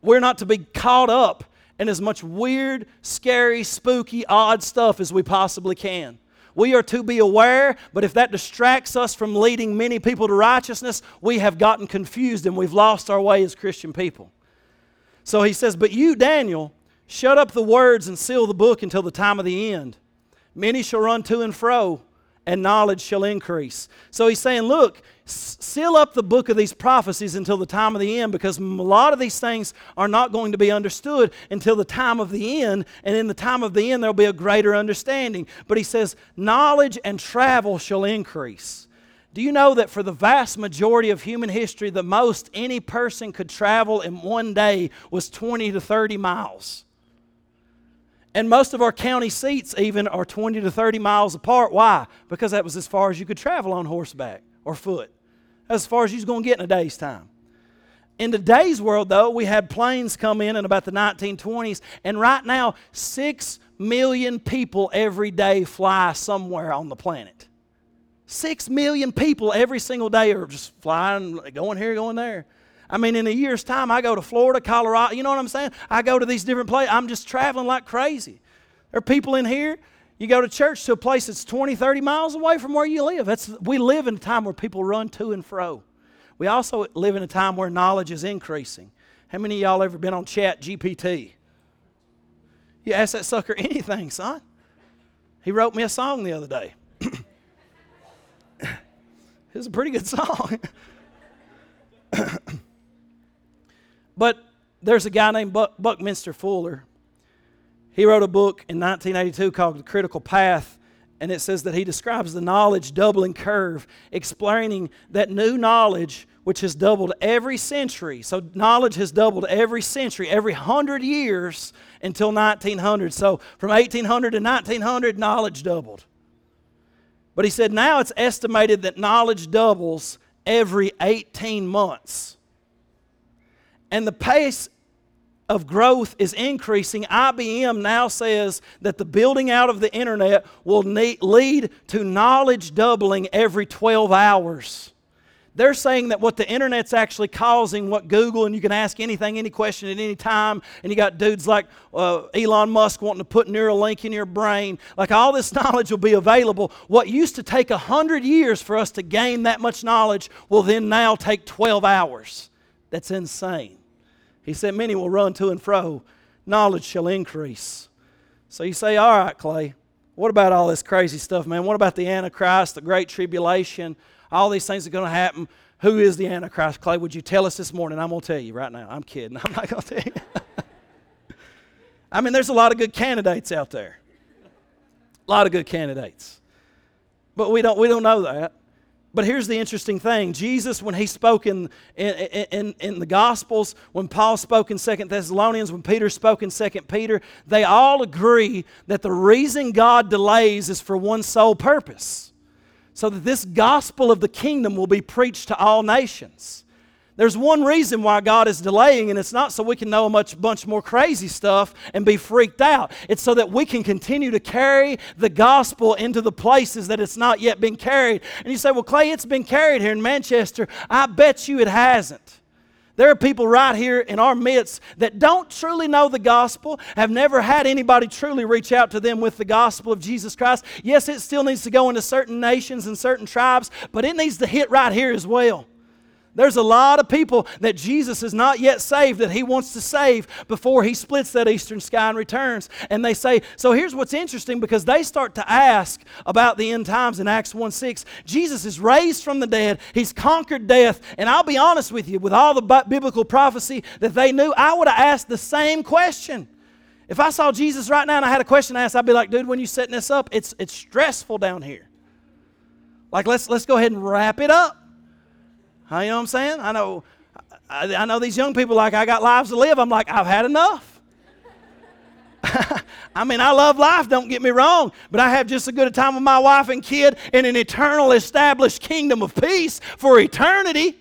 We're not to be caught up in as much weird, scary, spooky, odd stuff as we possibly can. We are to be aware, but if that distracts us from leading many people to righteousness, we have gotten confused and we've lost our way as Christian people. So he says, But you, Daniel, shut up the words and seal the book until the time of the end. Many shall run to and fro, and knowledge shall increase. So he's saying, Look, seal up the book of these prophecies until the time of the end because a lot of these things are not going to be understood until the time of the end. And in the time of the end, there'll be a greater understanding. But he says, Knowledge and travel shall increase. Do you know that for the vast majority of human history, the most any person could travel in one day was 20 to 30 miles? And most of our county seats, even, are 20 to 30 miles apart. Why? Because that was as far as you could travel on horseback or foot, as far as you was going to get in a day's time. In today's world, though, we had planes come in in about the 1920s, and right now, 6 million people every day fly somewhere on the planet. Six million people every single day are just flying, going here, going there. I mean, in a year's time, I go to Florida, Colorado, you know what I'm saying? I go to these different places. I'm just traveling like crazy. There are people in here, you go to church to a place that's 20, 30 miles away from where you live. That's, we live in a time where people run to and fro. We also live in a time where knowledge is increasing. How many of y'all ever been on Chat GPT? You ask that sucker anything, son. He wrote me a song the other day. It's a pretty good song. But there's a guy named Buck, Buckminster Fuller. He wrote a book in 1982 called The Critical Path, and it says that he describes the knowledge doubling curve, explaining that new knowledge, which has doubled every century, so knowledge has doubled every century, every hundred years until 1900. So from 1800 to 1900, knowledge doubled. But he said now it's estimated that knowledge doubles every 18 months. And the pace of growth is increasing. IBM now says that the building out of the internet will lead to knowledge doubling every 12 hours. They're saying that what the internet's actually causing, what Google, and you can ask anything, any question at any time, and you got dudes like uh, Elon Musk wanting to put Neuralink in your brain. Like all this knowledge will be available. What used to take 100 years for us to gain that much knowledge will then now take 12 hours. That's insane. He said, Many will run to and fro, knowledge shall increase. So you say, All right, Clay, what about all this crazy stuff, man? What about the Antichrist, the Great Tribulation? all these things are going to happen. Who is the Antichrist? Clay, would you tell us this morning? I'm going to tell you right now. I'm kidding. I'm not going to tell you. I mean, there's a lot of good candidates out there. A lot of good candidates. But we don't, we don't know that. But here's the interesting thing Jesus, when he spoke in, in, in, in, the Gospels, when Paul spoke in Second Thessalonians, when Peter spoke in Second Peter, they all agree that the reason God delays is for one sole purpose so that this gospel of the kingdom will be preached to all nations. There's one reason why God is delaying, and it's not so we can know a much bunch more crazy stuff and be freaked out. It's so that we can continue to carry the gospel into the places that it's not yet been carried. And you say, Well, Clay, it's been carried here in Manchester. I bet you it hasn't. There are people right here in our midst that don't truly know the gospel, have never had anybody truly reach out to them with the gospel of Jesus Christ. Yes, it still needs to go into certain nations and certain tribes, but it needs to hit right here as well. There's a lot of people that Jesus has not yet saved that he wants to save before he splits that eastern sky and returns. And they say, so here's what's interesting because they start to ask about the end times in Acts 1 6. Jesus is raised from the dead, he's conquered death. And I'll be honest with you, with all the biblical prophecy that they knew, I would have asked the same question. If I saw Jesus right now and I had a question to ask, I'd be like, dude, when you setting this up, it's, it's stressful down here. Like, let's, let's go ahead and wrap it up. You know what I'm saying? I know, I, I know these young people like, I got lives to live. I'm like, I've had enough. I mean, I love life, don't get me wrong, but I have just as good a time with my wife and kid in an eternal established kingdom of peace for eternity.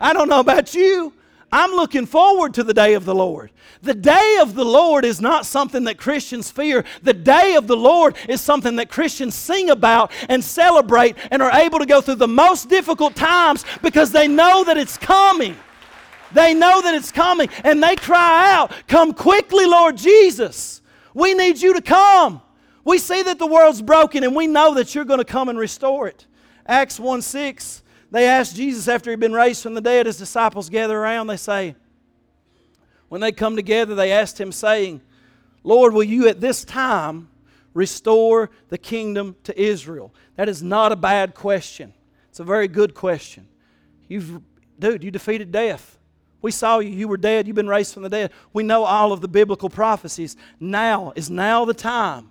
I don't know about you. I'm looking forward to the day of the Lord. The day of the Lord is not something that Christians fear. The day of the Lord is something that Christians sing about and celebrate and are able to go through the most difficult times because they know that it's coming. They know that it's coming and they cry out, Come quickly, Lord Jesus. We need you to come. We see that the world's broken and we know that you're going to come and restore it. Acts 1 6 they asked Jesus after he'd been raised from the dead, his disciples gather around, they say, when they come together, they asked him, saying, Lord, will you at this time restore the kingdom to Israel? That is not a bad question. It's a very good question. You've, dude, you defeated death. We saw you. You were dead. You've been raised from the dead. We know all of the biblical prophecies. Now is now the time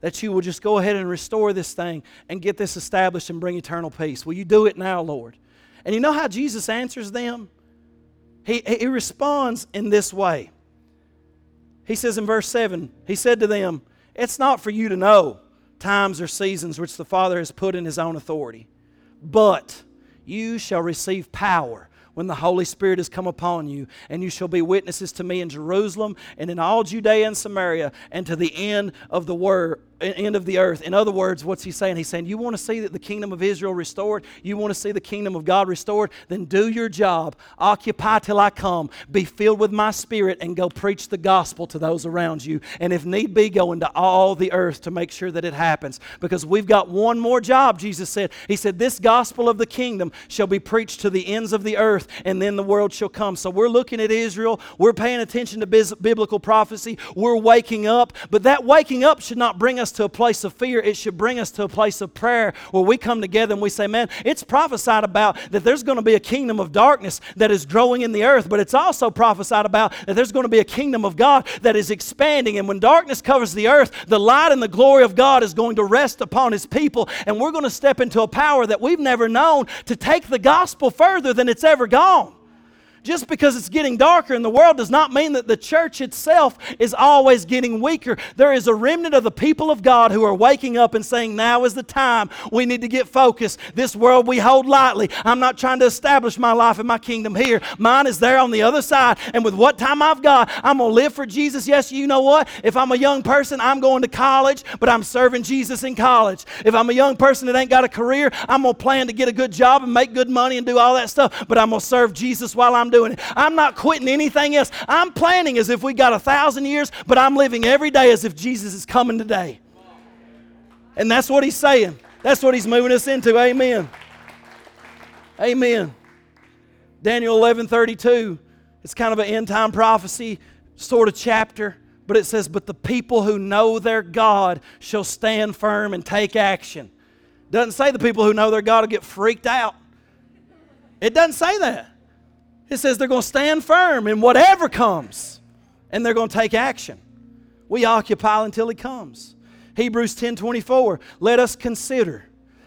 that you will just go ahead and restore this thing and get this established and bring eternal peace. Will you do it now, Lord? And you know how Jesus answers them? He, he responds in this way. He says in verse 7, He said to them, It's not for you to know times or seasons which the Father has put in His own authority, but you shall receive power when the Holy Spirit has come upon you, and you shall be witnesses to me in Jerusalem and in all Judea and Samaria and to the end of the world end of the earth. In other words, what's he saying? He's saying, You want to see that the kingdom of Israel restored? You want to see the kingdom of God restored? Then do your job. Occupy till I come. Be filled with my spirit and go preach the gospel to those around you. And if need be, go into all the earth to make sure that it happens. Because we've got one more job, Jesus said. He said, This gospel of the kingdom shall be preached to the ends of the earth, and then the world shall come. So we're looking at Israel. We're paying attention to biblical prophecy. We're waking up. But that waking up should not bring us us to a place of fear, it should bring us to a place of prayer where we come together and we say, Man, it's prophesied about that there's going to be a kingdom of darkness that is growing in the earth, but it's also prophesied about that there's going to be a kingdom of God that is expanding. And when darkness covers the earth, the light and the glory of God is going to rest upon His people, and we're going to step into a power that we've never known to take the gospel further than it's ever gone. Just because it's getting darker in the world does not mean that the church itself is always getting weaker. There is a remnant of the people of God who are waking up and saying, Now is the time. We need to get focused. This world we hold lightly. I'm not trying to establish my life and my kingdom here. Mine is there on the other side. And with what time I've got, I'm going to live for Jesus. Yes, you know what? If I'm a young person, I'm going to college, but I'm serving Jesus in college. If I'm a young person that ain't got a career, I'm going to plan to get a good job and make good money and do all that stuff, but I'm going to serve Jesus while I'm doing it. I'm not quitting anything else. I'm planning as if we got a thousand years, but I'm living every day as if Jesus is coming today. And that's what he's saying. That's what he's moving us into. Amen. Amen. Daniel 11 32. It's kind of an end time prophecy sort of chapter, but it says, But the people who know their God shall stand firm and take action. Doesn't say the people who know their God will get freaked out. It doesn't say that. It says they're going to stand firm in whatever comes, and they're going to take action. We occupy until He comes. Hebrews 10 24. Let us consider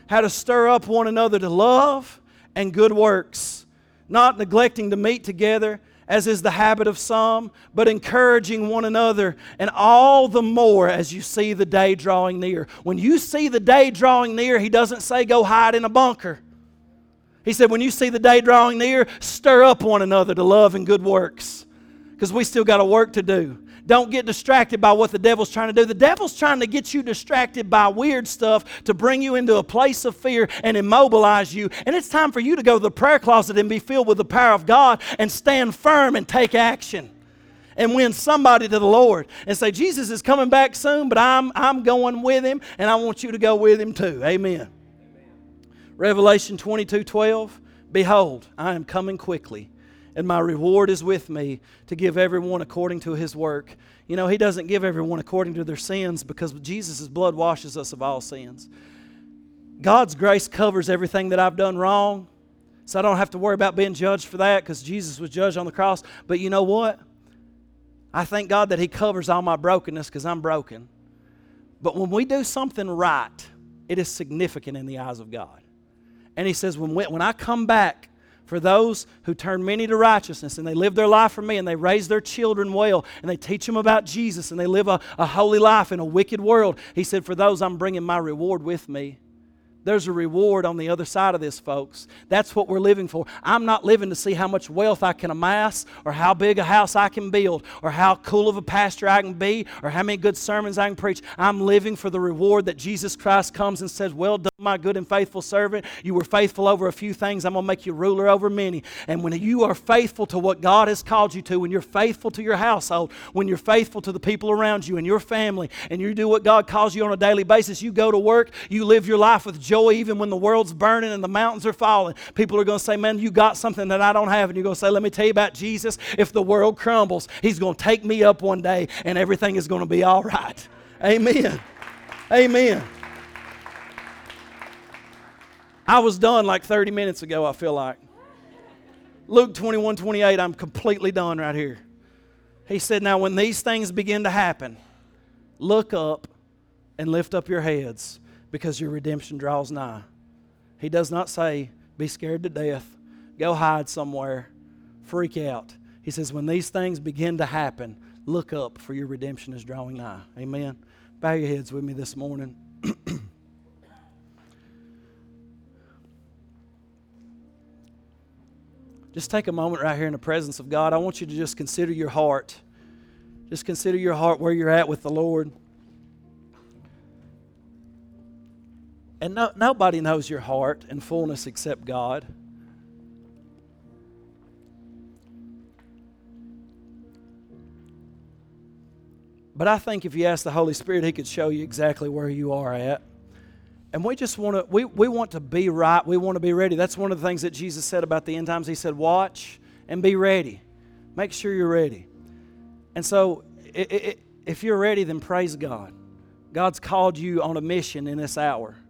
how to stir up one another to love and good works, not neglecting to meet together as is the habit of some, but encouraging one another, and all the more as you see the day drawing near. When you see the day drawing near, he doesn't say go hide in a bunker. He said, when you see the day drawing near, stir up one another to love and good works. Because we still got a work to do. Don't get distracted by what the devil's trying to do. The devil's trying to get you distracted by weird stuff to bring you into a place of fear and immobilize you. And it's time for you to go to the prayer closet and be filled with the power of God and stand firm and take action and win somebody to the Lord and say, Jesus is coming back soon, but I'm, I'm going with him, and I want you to go with him too. Amen. Revelation 22 12, Behold, I am coming quickly, and my reward is with me to give everyone according to his work. You know, he doesn't give everyone according to their sins because Jesus' blood washes us of all sins. God's grace covers everything that I've done wrong, so I don't have to worry about being judged for that because Jesus was judged on the cross. But you know what? I thank God that He covers all my brokenness because I'm broken. But when we do something right, it is significant in the eyes of God. And he says, when, when I come back, for those who turn many to righteousness and they live their life for me and they raise their children well and they teach them about Jesus and they live a, a holy life in a wicked world, he said, For those I'm bringing my reward with me. There's a reward on the other side of this, folks. That's what we're living for. I'm not living to see how much wealth I can amass, or how big a house I can build, or how cool of a pastor I can be, or how many good sermons I can preach. I'm living for the reward that Jesus Christ comes and says, Well done, my good and faithful servant. You were faithful over a few things. I'm going to make you ruler over many. And when you are faithful to what God has called you to, when you're faithful to your household, when you're faithful to the people around you and your family, and you do what God calls you on a daily basis, you go to work, you live your life with joy even when the world's burning and the mountains are falling. People are going to say, Man, you got something that I don't have. And you're going to say, Let me tell you about Jesus. If the world crumbles, He's going to take me up one day and everything is going to be all right. Amen. Amen. I was done like 30 minutes ago, I feel like. Luke 21 28, I'm completely done right here. He said, Now, when these things begin to happen, look up and lift up your heads because your redemption draws nigh. He does not say, be scared to death, go hide somewhere, freak out. He says, when these things begin to happen, look up, for your redemption is drawing nigh. Amen. Bow your heads with me this morning. just take a moment right here in the presence of God. I want you to just consider your heart. Just consider your heart where you're at with the Lord. And no, nobody knows your heart in fullness except God. But I think if you ask the Holy Spirit, He could show you exactly where you are at. And we just want to we, we want to be right. We want to be ready. That's one of the things that Jesus said about the end times. He said, "Watch and be ready. Make sure you're ready." And so, if you're ready, then praise God. God's called you on a mission in this hour.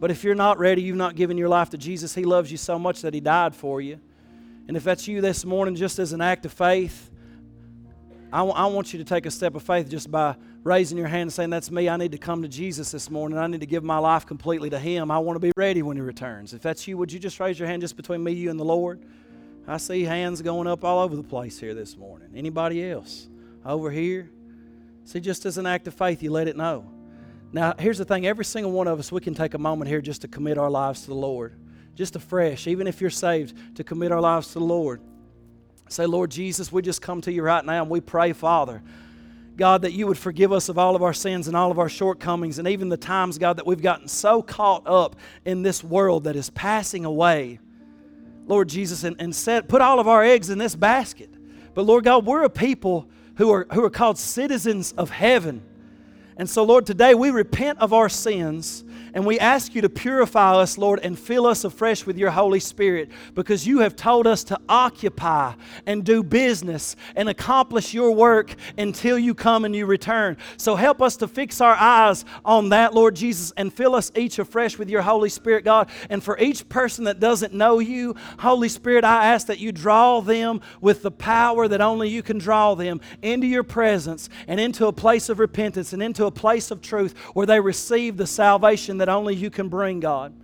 But if you're not ready, you've not given your life to Jesus, He loves you so much that He died for you. And if that's you this morning, just as an act of faith, I, w- I want you to take a step of faith just by raising your hand and saying, That's me. I need to come to Jesus this morning. I need to give my life completely to Him. I want to be ready when He returns. If that's you, would you just raise your hand just between me, you, and the Lord? I see hands going up all over the place here this morning. Anybody else? Over here? See, just as an act of faith, you let it know. Now, here's the thing every single one of us, we can take a moment here just to commit our lives to the Lord. Just afresh, even if you're saved, to commit our lives to the Lord. Say, Lord Jesus, we just come to you right now and we pray, Father, God, that you would forgive us of all of our sins and all of our shortcomings and even the times, God, that we've gotten so caught up in this world that is passing away. Lord Jesus, and, and set, put all of our eggs in this basket. But Lord God, we're a people who are, who are called citizens of heaven. And so, Lord, today we repent of our sins and we ask you to purify us, Lord, and fill us afresh with your Holy Spirit because you have told us to occupy and do business and accomplish your work until you come and you return. So help us to fix our eyes on that, Lord Jesus, and fill us each afresh with your Holy Spirit, God. And for each person that doesn't know you, Holy Spirit, I ask that you draw them with the power that only you can draw them into your presence and into a place of repentance and into a place of truth where they receive the salvation that only you can bring, God.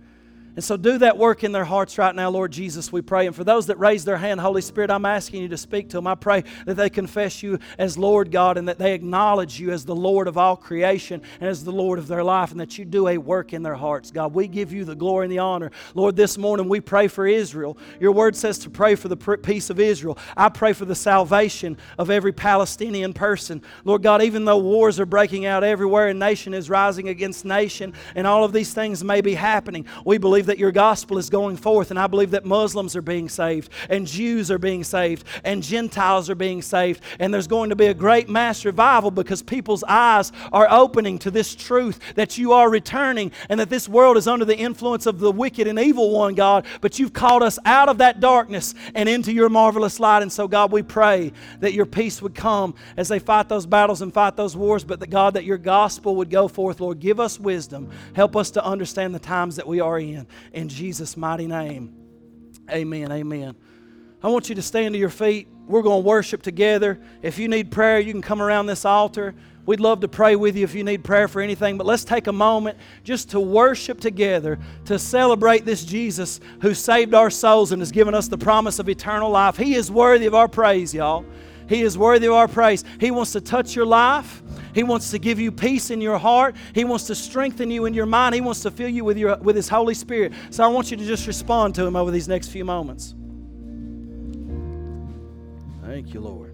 And so do that work in their hearts right now, Lord Jesus, we pray. And for those that raise their hand, Holy Spirit, I'm asking you to speak to them. I pray that they confess you as Lord God and that they acknowledge you as the Lord of all creation and as the Lord of their life and that you do a work in their hearts. God, we give you the glory and the honor. Lord, this morning we pray for Israel. Your word says to pray for the peace of Israel. I pray for the salvation of every Palestinian person. Lord God, even though wars are breaking out everywhere and nation is rising against nation and all of these things may be happening, we believe that your gospel is going forth, and I believe that Muslims are being saved, and Jews are being saved, and Gentiles are being saved, and there's going to be a great mass revival because people's eyes are opening to this truth that you are returning, and that this world is under the influence of the wicked and evil one, God, but you've called us out of that darkness and into your marvelous light. And so, God, we pray that your peace would come as they fight those battles and fight those wars, but that, God, that your gospel would go forth, Lord. Give us wisdom. Help us to understand the times that we are in in Jesus' mighty name. Amen. Amen. I want you to stand to your feet. We're going to worship together. If you need prayer, you can come around this altar. We'd love to pray with you if you need prayer for anything, but let's take a moment just to worship together, to celebrate this Jesus who saved our souls and has given us the promise of eternal life. He is worthy of our praise, y'all. He is worthy of our praise. He wants to touch your life. He wants to give you peace in your heart. He wants to strengthen you in your mind. He wants to fill you with, your, with His Holy Spirit. So I want you to just respond to Him over these next few moments. Thank you, Lord.